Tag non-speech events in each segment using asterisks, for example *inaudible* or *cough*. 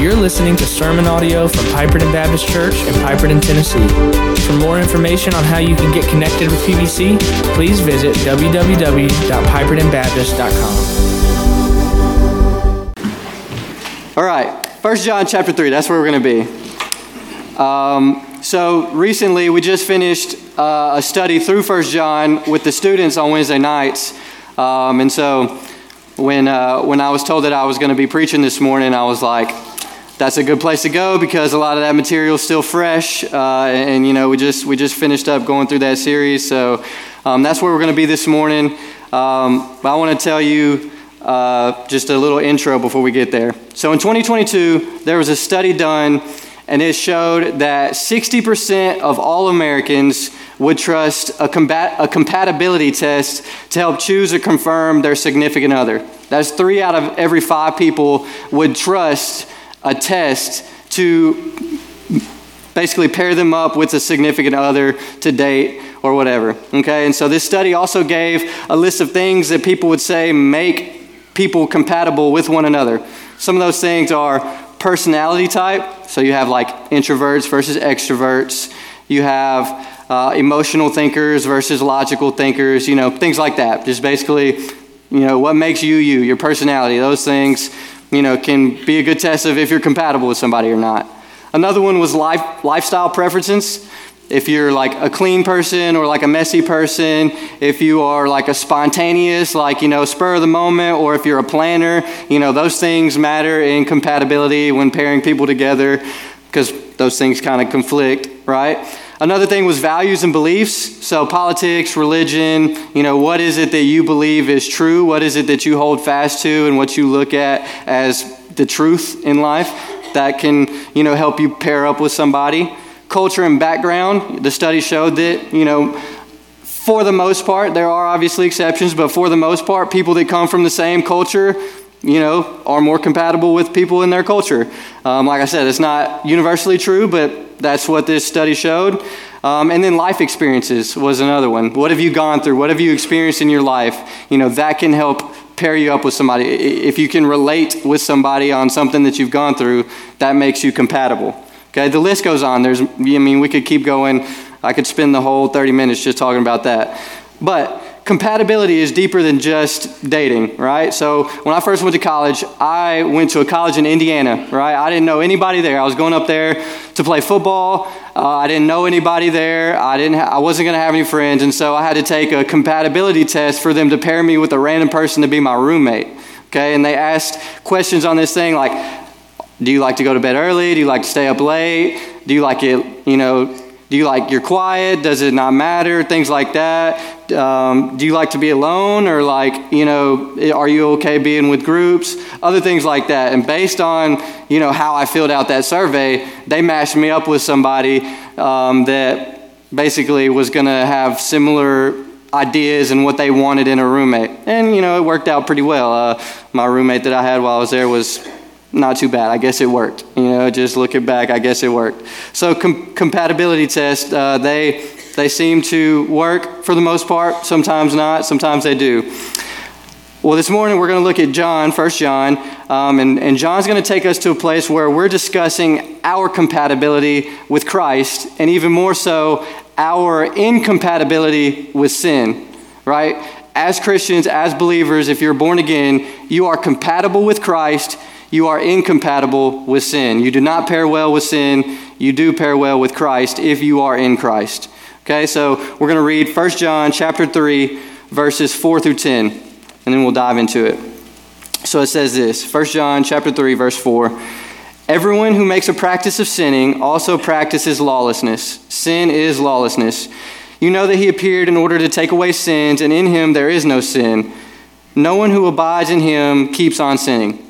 You're listening to sermon audio from Piperton Baptist Church in Piperton, Tennessee. For more information on how you can get connected with PBC, please visit www.pipertonbaptist.com. All right, First John chapter 3, that's where we're going to be. Um, so recently we just finished uh, a study through First John with the students on Wednesday nights. Um, and so when, uh, when I was told that I was going to be preaching this morning, I was like, that's a good place to go because a lot of that material is still fresh. Uh, and, you know, we just, we just finished up going through that series. So um, that's where we're going to be this morning. Um, but I want to tell you uh, just a little intro before we get there. So in 2022, there was a study done, and it showed that 60% of all Americans would trust a, combat, a compatibility test to help choose or confirm their significant other. That's three out of every five people would trust a test to basically pair them up with a significant other to date or whatever. Okay, and so this study also gave a list of things that people would say make people compatible with one another. Some of those things are personality type, so you have like introverts versus extroverts, you have uh, emotional thinkers versus logical thinkers, you know, things like that. Just basically, you know, what makes you you, your personality, those things you know, can be a good test of if you're compatible with somebody or not. Another one was life, lifestyle preferences. If you're like a clean person or like a messy person, if you are like a spontaneous, like, you know, spur of the moment, or if you're a planner, you know, those things matter in compatibility when pairing people together because those things kind of conflict, right? Another thing was values and beliefs. So, politics, religion, you know, what is it that you believe is true? What is it that you hold fast to and what you look at as the truth in life that can, you know, help you pair up with somebody? Culture and background. The study showed that, you know, for the most part, there are obviously exceptions, but for the most part, people that come from the same culture, you know, are more compatible with people in their culture. Um, like I said, it's not universally true, but that's what this study showed. Um, and then life experiences was another one. What have you gone through? What have you experienced in your life? You know, that can help pair you up with somebody. If you can relate with somebody on something that you've gone through, that makes you compatible. Okay, the list goes on. There's, I mean, we could keep going. I could spend the whole 30 minutes just talking about that. But compatibility is deeper than just dating, right? So when I first went to college, I went to a college in Indiana, right? I didn't know anybody there. I was going up there to play football. Uh, I didn't know anybody there. I didn't. Ha- I wasn't going to have any friends, and so I had to take a compatibility test for them to pair me with a random person to be my roommate. Okay, and they asked questions on this thing like, "Do you like to go to bed early? Do you like to stay up late? Do you like it? You know." Do you like you're quiet? Does it not matter? Things like that. Um, do you like to be alone or like you know are you okay being with groups? Other things like that. And based on you know how I filled out that survey, they matched me up with somebody um, that basically was going to have similar ideas and what they wanted in a roommate. And you know it worked out pretty well. Uh, my roommate that I had while I was there was not too bad. I guess it worked. You know, just looking back, I guess it worked. So com- compatibility tests, uh, they they seem to work for the most part. Sometimes not. Sometimes they do. Well, this morning we're going to look at John, First John, um, and, and John's going to take us to a place where we're discussing our compatibility with Christ, and even more so, our incompatibility with sin. Right? As Christians, as believers, if you're born again, you are compatible with Christ you are incompatible with sin. You do not pair well with sin. You do pair well with Christ if you are in Christ. Okay, so we're going to read 1 John chapter 3, verses 4 through 10, and then we'll dive into it. So it says this 1 John chapter 3, verse 4. Everyone who makes a practice of sinning also practices lawlessness. Sin is lawlessness. You know that he appeared in order to take away sins, and in him there is no sin. No one who abides in him keeps on sinning.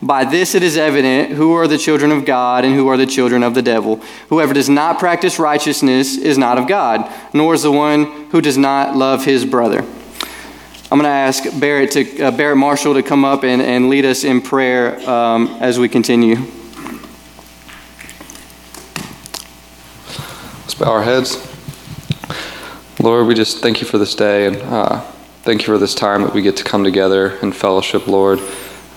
By this it is evident who are the children of God and who are the children of the devil. Whoever does not practice righteousness is not of God, nor is the one who does not love his brother. I'm going to ask Barrett, to, uh, Barrett Marshall to come up and, and lead us in prayer um, as we continue. Let's bow our heads. Lord, we just thank you for this day and uh, thank you for this time that we get to come together in fellowship, Lord.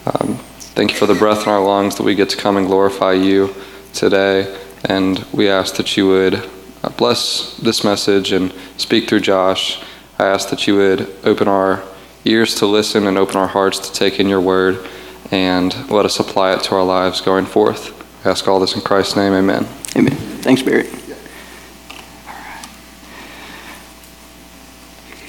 Um, Thank you for the breath in our lungs that we get to come and glorify you today. And we ask that you would uh, bless this message and speak through Josh. I ask that you would open our ears to listen and open our hearts to take in your word and let us apply it to our lives going forth. I ask all this in Christ's name. Amen. Amen. Thanks, Barrett.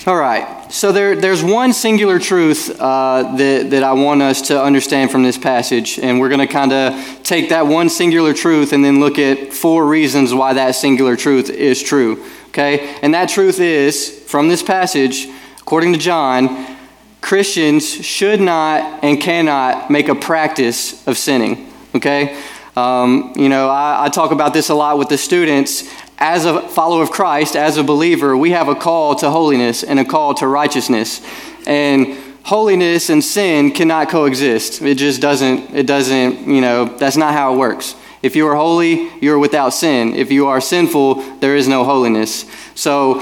All right. So there, there's one singular truth uh, that, that I want us to understand from this passage, and we're going to kind of take that one singular truth and then look at four reasons why that singular truth is true. Okay? And that truth is, from this passage, according to John, Christians should not and cannot make a practice of sinning. Okay? Um, you know, I, I talk about this a lot with the students as a follower of Christ, as a believer, we have a call to holiness and a call to righteousness. And holiness and sin cannot coexist. It just doesn't, it doesn't, you know, that's not how it works. If you are holy, you are without sin. If you are sinful, there is no holiness. So,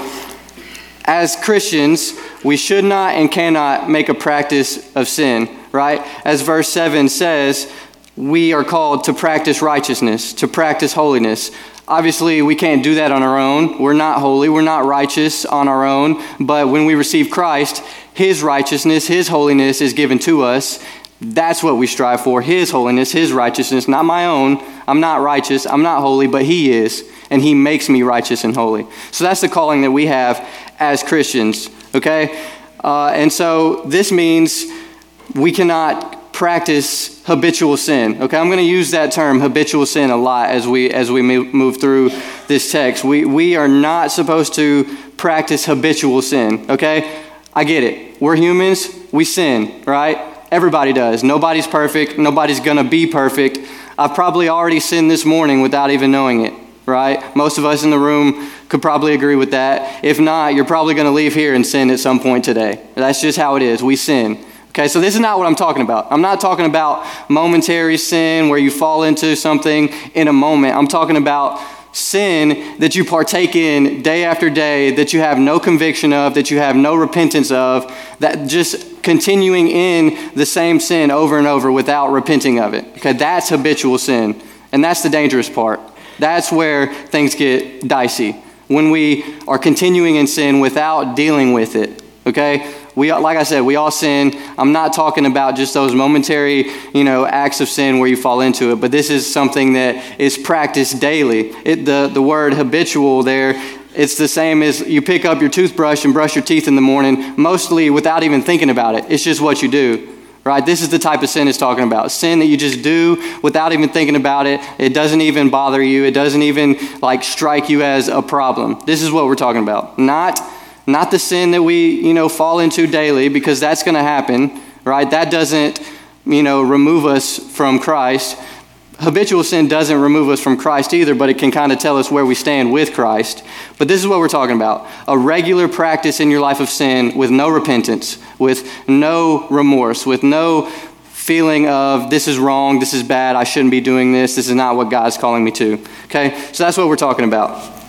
as Christians, we should not and cannot make a practice of sin, right? As verse 7 says, we are called to practice righteousness, to practice holiness. Obviously, we can't do that on our own. We're not holy, we're not righteous on our own. But when we receive Christ, His righteousness, His holiness is given to us. That's what we strive for His holiness, His righteousness, not my own. I'm not righteous, I'm not holy, but He is. And He makes me righteous and holy. So that's the calling that we have as Christians, okay? Uh, and so this means we cannot practice habitual sin. Okay, I'm going to use that term habitual sin a lot as we as we move through this text. We we are not supposed to practice habitual sin. Okay, I get it. We're humans. We sin, right? Everybody does. Nobody's perfect. Nobody's going to be perfect. I've probably already sinned this morning without even knowing it, right? Most of us in the room could probably agree with that. If not, you're probably going to leave here and sin at some point today. That's just how it is. We sin. Okay, so this is not what I'm talking about. I'm not talking about momentary sin where you fall into something in a moment. I'm talking about sin that you partake in day after day, that you have no conviction of, that you have no repentance of, that just continuing in the same sin over and over without repenting of it. Okay, that's habitual sin. And that's the dangerous part. That's where things get dicey. When we are continuing in sin without dealing with it. Okay? We like I said, we all sin. I'm not talking about just those momentary, you know, acts of sin where you fall into it, but this is something that is practiced daily. It, the the word habitual there, it's the same as you pick up your toothbrush and brush your teeth in the morning, mostly without even thinking about it. It's just what you do. Right? This is the type of sin it's talking about. Sin that you just do without even thinking about it. It doesn't even bother you. It doesn't even like strike you as a problem. This is what we're talking about. Not not the sin that we, you know, fall into daily because that's going to happen, right? That doesn't, you know, remove us from Christ. Habitual sin doesn't remove us from Christ either, but it can kind of tell us where we stand with Christ. But this is what we're talking about a regular practice in your life of sin with no repentance, with no remorse, with no feeling of this is wrong, this is bad, I shouldn't be doing this, this is not what God's calling me to. Okay? So that's what we're talking about.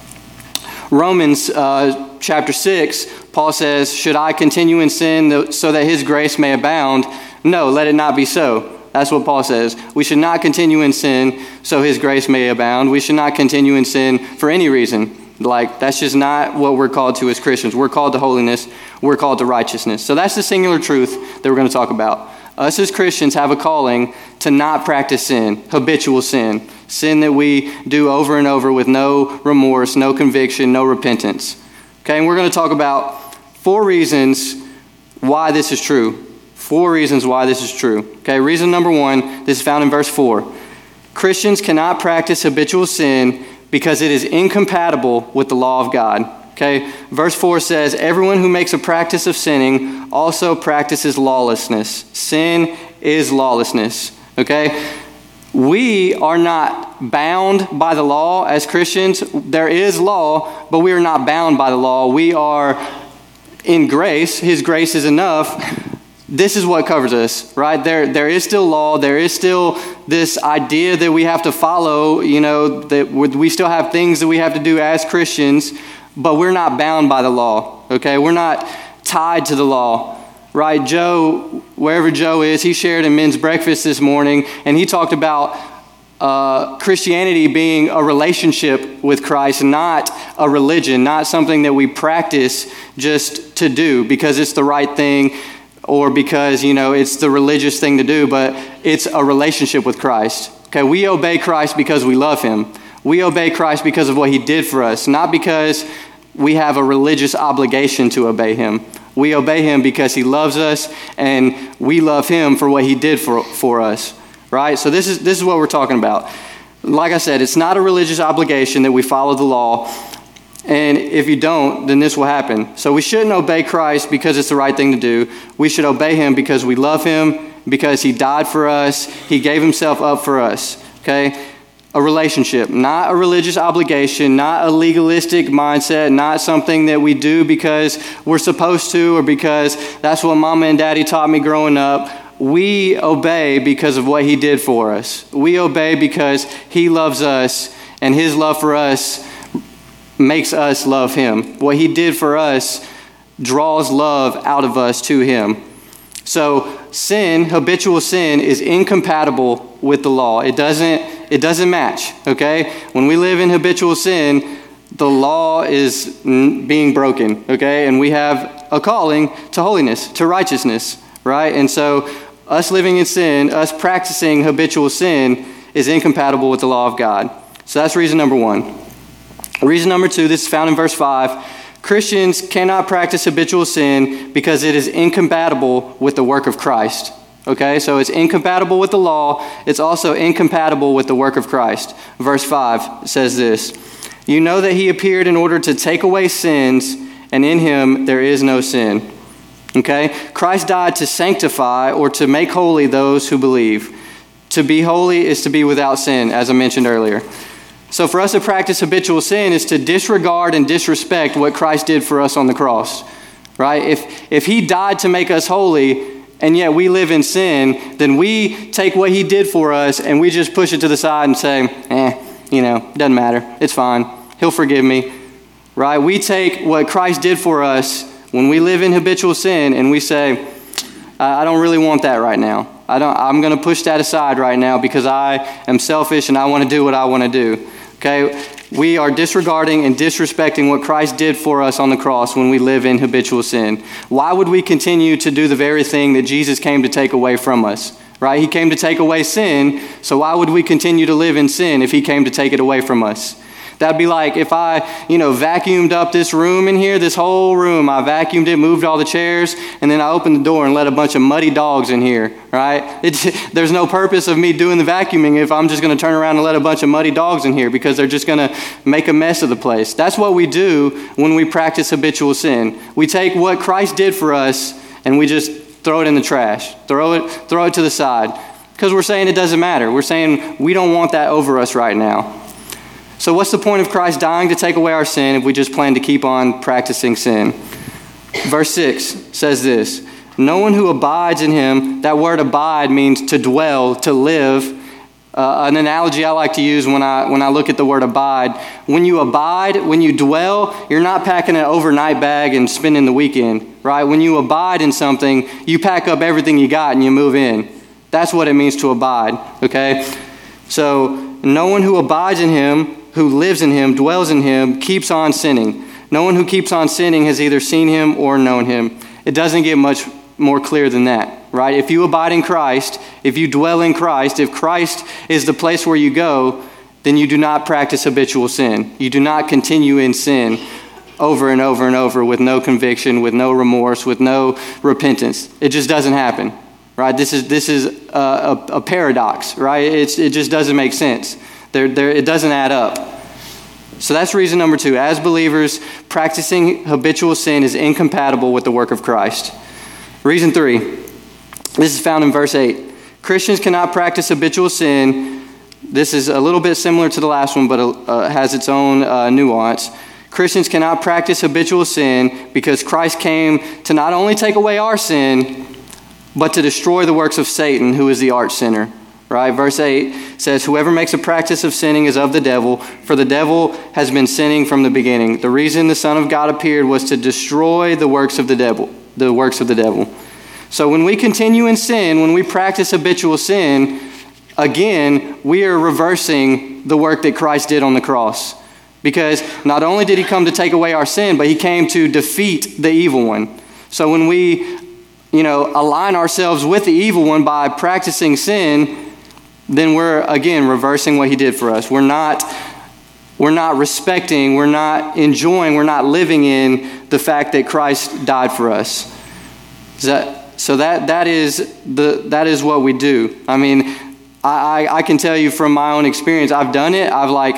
Romans uh, chapter 6, Paul says, Should I continue in sin so that his grace may abound? No, let it not be so. That's what Paul says. We should not continue in sin so his grace may abound. We should not continue in sin for any reason. Like, that's just not what we're called to as Christians. We're called to holiness, we're called to righteousness. So that's the singular truth that we're going to talk about. Us as Christians have a calling to not practice sin, habitual sin sin that we do over and over with no remorse, no conviction, no repentance. Okay, and we're going to talk about four reasons why this is true. Four reasons why this is true. Okay, reason number one, this is found in verse 4. Christians cannot practice habitual sin because it is incompatible with the law of God. Okay, verse 4 says, Everyone who makes a practice of sinning also practices lawlessness. Sin is lawlessness. Okay? We are not bound by the law as Christians. There is law, but we are not bound by the law. We are in grace. His grace is enough. This is what covers us, right? There, there is still law. There is still this idea that we have to follow, you know, that we still have things that we have to do as Christians, but we're not bound by the law, okay? We're not tied to the law right? Joe, wherever Joe is, he shared in men's breakfast this morning, and he talked about uh, Christianity being a relationship with Christ, not a religion, not something that we practice just to do because it's the right thing or because, you know, it's the religious thing to do, but it's a relationship with Christ. Okay, we obey Christ because we love him. We obey Christ because of what he did for us, not because we have a religious obligation to obey him. We obey him because he loves us and we love him for what he did for, for us. Right? So this is this is what we're talking about. Like I said, it's not a religious obligation that we follow the law. And if you don't, then this will happen. So we shouldn't obey Christ because it's the right thing to do. We should obey him because we love him, because he died for us, he gave himself up for us. Okay? A relationship, not a religious obligation, not a legalistic mindset, not something that we do because we're supposed to or because that's what mama and daddy taught me growing up. We obey because of what he did for us. We obey because he loves us and his love for us makes us love him. What he did for us draws love out of us to him. So, sin, habitual sin, is incompatible with the law. It doesn't it doesn't match, okay? When we live in habitual sin, the law is being broken, okay? And we have a calling to holiness, to righteousness, right? And so, us living in sin, us practicing habitual sin, is incompatible with the law of God. So, that's reason number one. Reason number two, this is found in verse 5. Christians cannot practice habitual sin because it is incompatible with the work of Christ. Okay, so it's incompatible with the law. It's also incompatible with the work of Christ. Verse 5 says this You know that he appeared in order to take away sins, and in him there is no sin. Okay, Christ died to sanctify or to make holy those who believe. To be holy is to be without sin, as I mentioned earlier. So for us to practice habitual sin is to disregard and disrespect what Christ did for us on the cross. Right? If, if he died to make us holy, and yet we live in sin, then we take what he did for us and we just push it to the side and say, eh, you know, doesn't matter. It's fine. He'll forgive me. Right? We take what Christ did for us when we live in habitual sin and we say, I don't really want that right now. I don't, I'm going to push that aside right now because I am selfish and I want to do what I want to do. Okay? We are disregarding and disrespecting what Christ did for us on the cross when we live in habitual sin. Why would we continue to do the very thing that Jesus came to take away from us? Right? He came to take away sin, so why would we continue to live in sin if he came to take it away from us? That'd be like if I, you know, vacuumed up this room in here, this whole room. I vacuumed it, moved all the chairs, and then I opened the door and let a bunch of muddy dogs in here, right? It's, *laughs* there's no purpose of me doing the vacuuming if I'm just going to turn around and let a bunch of muddy dogs in here because they're just going to make a mess of the place. That's what we do when we practice habitual sin. We take what Christ did for us and we just throw it in the trash, throw it, throw it to the side because we're saying it doesn't matter. We're saying we don't want that over us right now. So, what's the point of Christ dying to take away our sin if we just plan to keep on practicing sin? Verse 6 says this No one who abides in him, that word abide means to dwell, to live. Uh, an analogy I like to use when I, when I look at the word abide when you abide, when you dwell, you're not packing an overnight bag and spending the weekend, right? When you abide in something, you pack up everything you got and you move in. That's what it means to abide, okay? So, no one who abides in him who lives in him, dwells in him, keeps on sinning. No one who keeps on sinning has either seen him or known him. It doesn't get much more clear than that, right? If you abide in Christ, if you dwell in Christ, if Christ is the place where you go, then you do not practice habitual sin. You do not continue in sin over and over and over with no conviction, with no remorse, with no repentance. It just doesn't happen, right? This is, this is a, a, a paradox, right? It's, it just doesn't make sense. There, there, it doesn't add up. So that's reason number two. As believers, practicing habitual sin is incompatible with the work of Christ. Reason three this is found in verse 8. Christians cannot practice habitual sin. This is a little bit similar to the last one, but uh, has its own uh, nuance. Christians cannot practice habitual sin because Christ came to not only take away our sin, but to destroy the works of Satan, who is the arch sinner. Right? Verse 8 says, Whoever makes a practice of sinning is of the devil, for the devil has been sinning from the beginning. The reason the Son of God appeared was to destroy the works of the devil, the works of the devil. So when we continue in sin, when we practice habitual sin, again, we are reversing the work that Christ did on the cross. Because not only did he come to take away our sin, but he came to defeat the evil one. So when we, you know, align ourselves with the evil one by practicing sin, then we're again reversing what he did for us. We're not we're not respecting, we're not enjoying, we're not living in the fact that Christ died for us. That, so that that is the that is what we do. I mean, I, I, I can tell you from my own experience, I've done it. I've like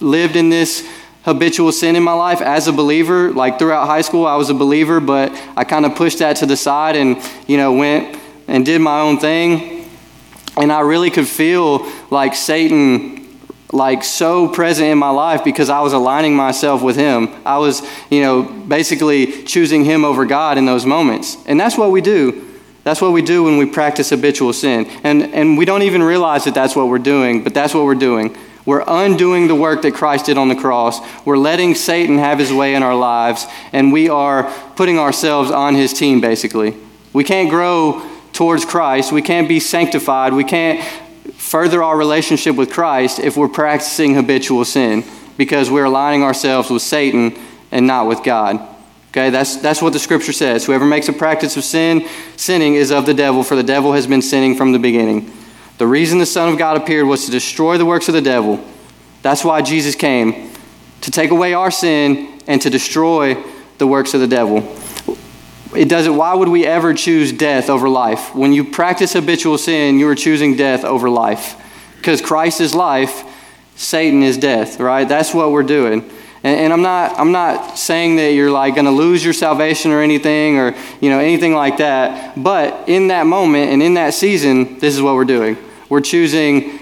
lived in this habitual sin in my life as a believer. Like throughout high school, I was a believer, but I kind of pushed that to the side and, you know, went and did my own thing. And I really could feel like Satan like so present in my life because I was aligning myself with him. I was, you know, basically choosing him over God in those moments. And that's what we do. That's what we do when we practice habitual sin. And and we don't even realize that that's what we're doing, but that's what we're doing. We're undoing the work that Christ did on the cross. We're letting Satan have his way in our lives, and we are putting ourselves on his team, basically. We can't grow towards Christ. We can't be sanctified. We can't further our relationship with Christ if we're practicing habitual sin because we're aligning ourselves with Satan and not with God. Okay, that's, that's what the scripture says. Whoever makes a practice of sin, sinning is of the devil, for the devil has been sinning from the beginning. The reason the Son of God appeared was to destroy the works of the devil. That's why Jesus came, to take away our sin and to destroy the works of the devil. It doesn't, why would we ever choose death over life? When you practice habitual sin, you are choosing death over life. Because Christ is life, Satan is death, right? That's what we're doing. And, and I'm not I'm not saying that you're like going to lose your salvation or anything or you know anything like that. But in that moment and in that season, this is what we're doing. We're choosing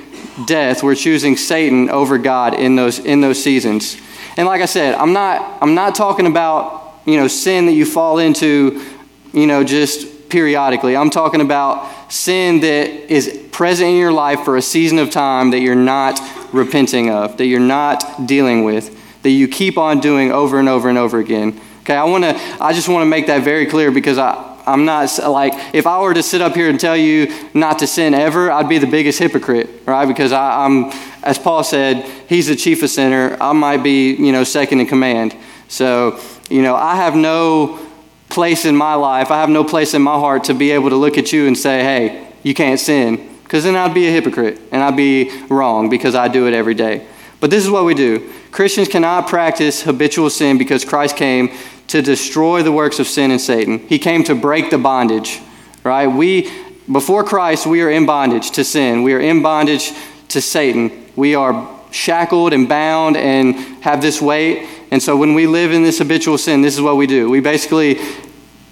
death. We're choosing Satan over God in those in those seasons. And like I said, I'm not I'm not talking about you know sin that you fall into, you know, just periodically. I'm talking about sin that is present in your life for a season of time that you're not repenting of, that you're not dealing with, that you keep on doing over and over and over again. Okay, I want to I just want to make that very clear because I I'm not like, if I were to sit up here and tell you not to sin ever, I'd be the biggest hypocrite, right? Because I, am as Paul said, he's the chief of sinner. I might be, you know, second in command. So, you know, I have no place in my life, I have no place in my heart to be able to look at you and say, hey, you can't sin. Because then I'd be a hypocrite and I'd be wrong because I do it every day. But this is what we do Christians cannot practice habitual sin because Christ came to destroy the works of sin and Satan. He came to break the bondage, right? We, before Christ, we are in bondage to sin. We are in bondage to Satan. We are shackled and bound and have this weight. And so when we live in this habitual sin, this is what we do. We basically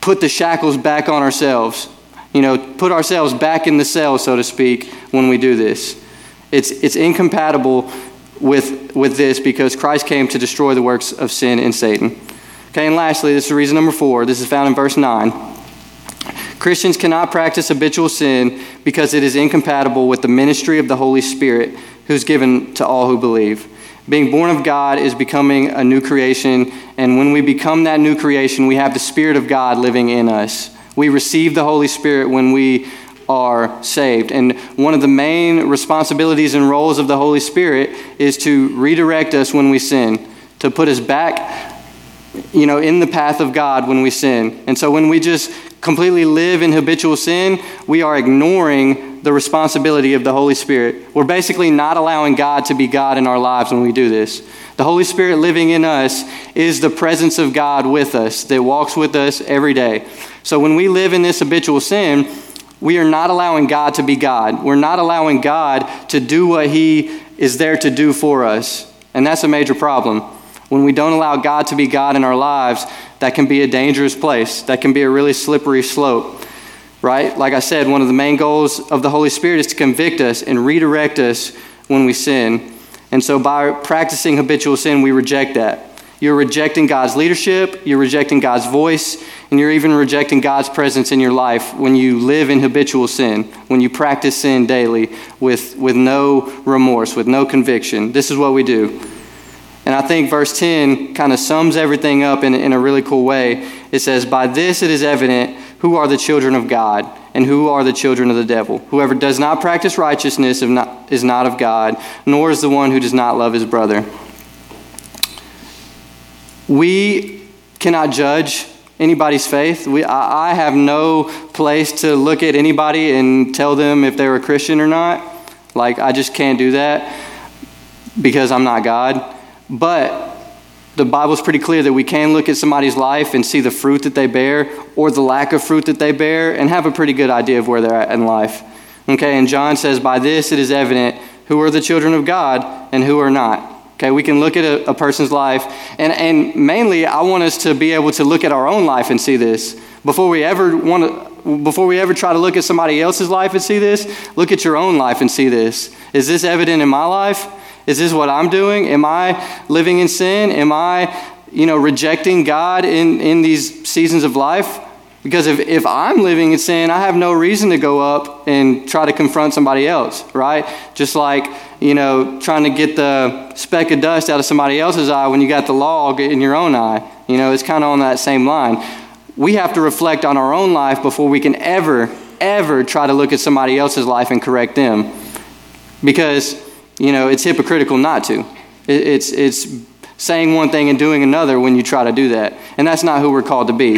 put the shackles back on ourselves. You know, put ourselves back in the cell, so to speak, when we do this. It's, it's incompatible with, with this because Christ came to destroy the works of sin and Satan. Okay, and lastly, this is reason number four. This is found in verse 9. Christians cannot practice habitual sin because it is incompatible with the ministry of the Holy Spirit who's given to all who believe. Being born of God is becoming a new creation, and when we become that new creation, we have the Spirit of God living in us. We receive the Holy Spirit when we are saved. And one of the main responsibilities and roles of the Holy Spirit is to redirect us when we sin, to put us back you know, in the path of God when we sin. And so when we just completely live in habitual sin, we are ignoring the responsibility of the Holy Spirit. We're basically not allowing God to be God in our lives when we do this. The Holy Spirit living in us is the presence of God with us that walks with us every day. So when we live in this habitual sin, we are not allowing God to be God. We're not allowing God to do what He is there to do for us. And that's a major problem when we don't allow God to be God in our lives, that can be a dangerous place. That can be a really slippery slope. right? Like I said, one of the main goals of the Holy Spirit is to convict us and redirect us when we sin. And so by practicing habitual sin, we reject that. You're rejecting God's leadership, you're rejecting God's voice, and you're even rejecting God's presence in your life when you live in habitual sin, when you practice sin daily with, with no remorse, with no conviction. This is what we do. And I think verse 10 kind of sums everything up in, in a really cool way. It says, By this it is evident who are the children of God and who are the children of the devil. Whoever does not practice righteousness is not of God, nor is the one who does not love his brother. We cannot judge anybody's faith. We, I, I have no place to look at anybody and tell them if they're a Christian or not. Like, I just can't do that because I'm not God. But the Bible's pretty clear that we can look at somebody's life and see the fruit that they bear or the lack of fruit that they bear and have a pretty good idea of where they're at in life. Okay, and John says, By this it is evident who are the children of God and who are not. Okay, we can look at a, a person's life, and, and mainly I want us to be able to look at our own life and see this. Before we ever want to, before we ever try to look at somebody else's life and see this, look at your own life and see this. Is this evident in my life? Is this what I'm doing? Am I living in sin? Am I, you know, rejecting God in, in these seasons of life? Because if, if I'm living in sin, I have no reason to go up and try to confront somebody else, right? Just like, you know, trying to get the speck of dust out of somebody else's eye when you got the log in your own eye. You know, it's kind of on that same line. We have to reflect on our own life before we can ever, ever try to look at somebody else's life and correct them. Because you know, it's hypocritical not to. It's, it's saying one thing and doing another when you try to do that. And that's not who we're called to be.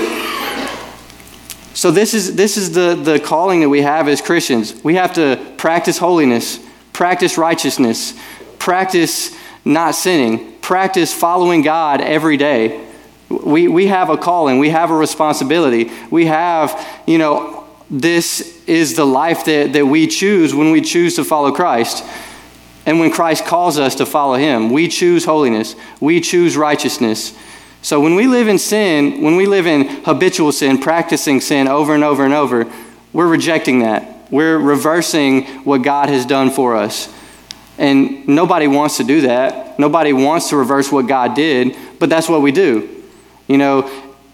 So, this is, this is the, the calling that we have as Christians. We have to practice holiness, practice righteousness, practice not sinning, practice following God every day. We, we have a calling, we have a responsibility. We have, you know, this is the life that, that we choose when we choose to follow Christ. And when Christ calls us to follow him, we choose holiness, we choose righteousness. So when we live in sin, when we live in habitual sin, practicing sin over and over and over, we're rejecting that. We're reversing what God has done for us. And nobody wants to do that. Nobody wants to reverse what God did, but that's what we do. You know,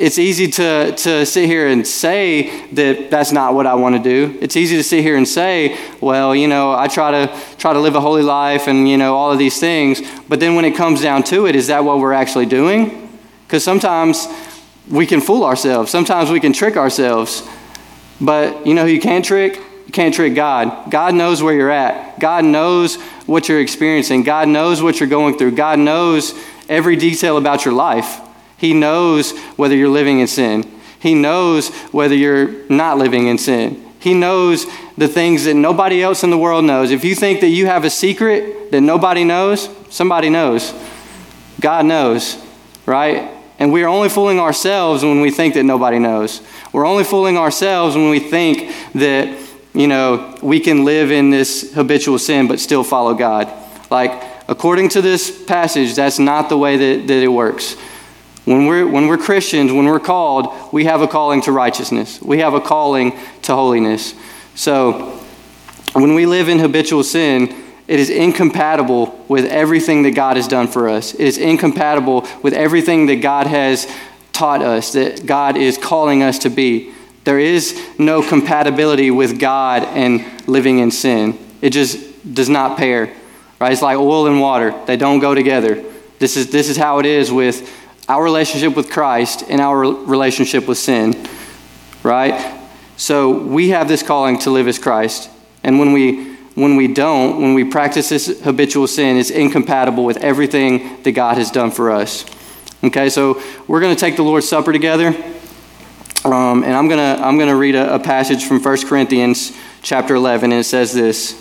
it's easy to, to sit here and say that that's not what I want to do. It's easy to sit here and say, well, you know, I try to try to live a holy life and, you know, all of these things. But then when it comes down to it, is that what we're actually doing? Because sometimes we can fool ourselves. Sometimes we can trick ourselves. But you know who you can't trick? You can't trick God. God knows where you're at. God knows what you're experiencing. God knows what you're going through. God knows every detail about your life. He knows whether you're living in sin. He knows whether you're not living in sin. He knows the things that nobody else in the world knows. If you think that you have a secret that nobody knows, somebody knows. God knows, right? And we are only fooling ourselves when we think that nobody knows. We're only fooling ourselves when we think that, you know, we can live in this habitual sin but still follow God. Like, according to this passage, that's not the way that, that it works. When we're, when we're Christians, when we're called, we have a calling to righteousness. We have a calling to holiness. So, when we live in habitual sin, it is incompatible with everything that God has done for us. It is incompatible with everything that God has taught us, that God is calling us to be. There is no compatibility with God and living in sin. It just does not pair. Right? It's like oil and water. They don't go together. This is, this is how it is with our relationship with Christ and our relationship with sin, right? So we have this calling to live as Christ. And when we when we don't, when we practice this habitual sin, it's incompatible with everything that God has done for us. Okay, so we're going to take the Lord's Supper together. Um, and I'm going to I'm going to read a, a passage from 1 Corinthians chapter 11, and it says this.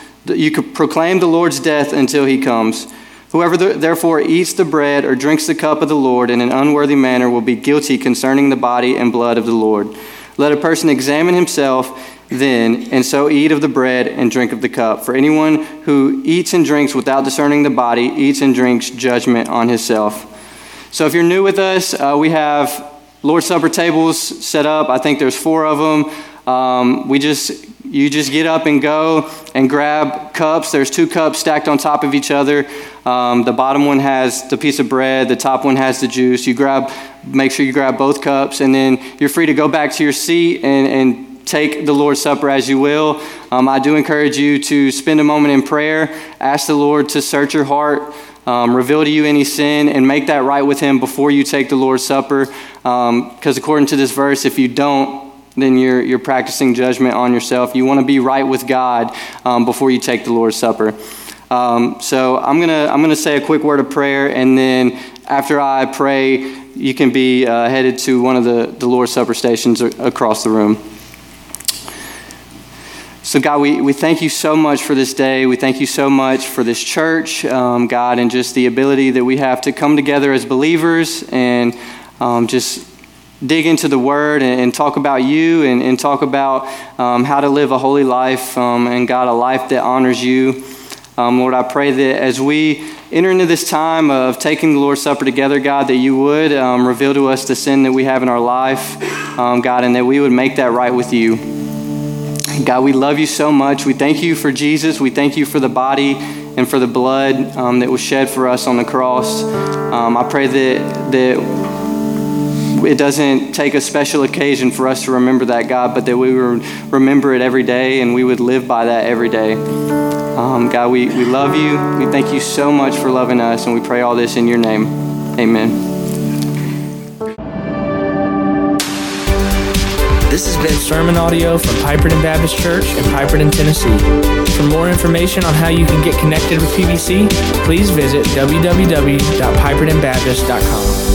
you could proclaim the Lord's death until he comes. Whoever therefore eats the bread or drinks the cup of the Lord in an unworthy manner will be guilty concerning the body and blood of the Lord. Let a person examine himself then, and so eat of the bread and drink of the cup. For anyone who eats and drinks without discerning the body eats and drinks judgment on himself. So if you're new with us, uh, we have Lord's Supper tables set up. I think there's four of them. Um, we just you just get up and go and grab cups. There's two cups stacked on top of each other. Um, the bottom one has the piece of bread. The top one has the juice. You grab, make sure you grab both cups, and then you're free to go back to your seat and, and take the Lord's Supper as you will. Um, I do encourage you to spend a moment in prayer. Ask the Lord to search your heart um, reveal to you any sin, and make that right with Him before you take the Lord's Supper. Because um, according to this verse, if you don't, then you're, you're practicing judgment on yourself. You want to be right with God um, before you take the Lord's Supper. Um, so I'm going to I'm gonna say a quick word of prayer, and then after I pray, you can be uh, headed to one of the, the Lord's Supper stations across the room. So, God, we, we thank you so much for this day. We thank you so much for this church, um, God, and just the ability that we have to come together as believers and um, just dig into the Word and, and talk about you and, and talk about um, how to live a holy life um, and, God, a life that honors you. Um, Lord, I pray that as we enter into this time of taking the Lord's Supper together, God, that you would um, reveal to us the sin that we have in our life, God, and that we would make that right with you. God, we love you so much. We thank you for Jesus. We thank you for the body and for the blood um, that was shed for us on the cross. Um, I pray that, that it doesn't take a special occasion for us to remember that, God, but that we would remember it every day and we would live by that every day. Um, God, we, we love you. We thank you so much for loving us, and we pray all this in your name. Amen. This has been sermon audio from Piperton Baptist Church in Piperton, Tennessee. For more information on how you can get connected with PBC, please visit www.pipertonbaptist.com.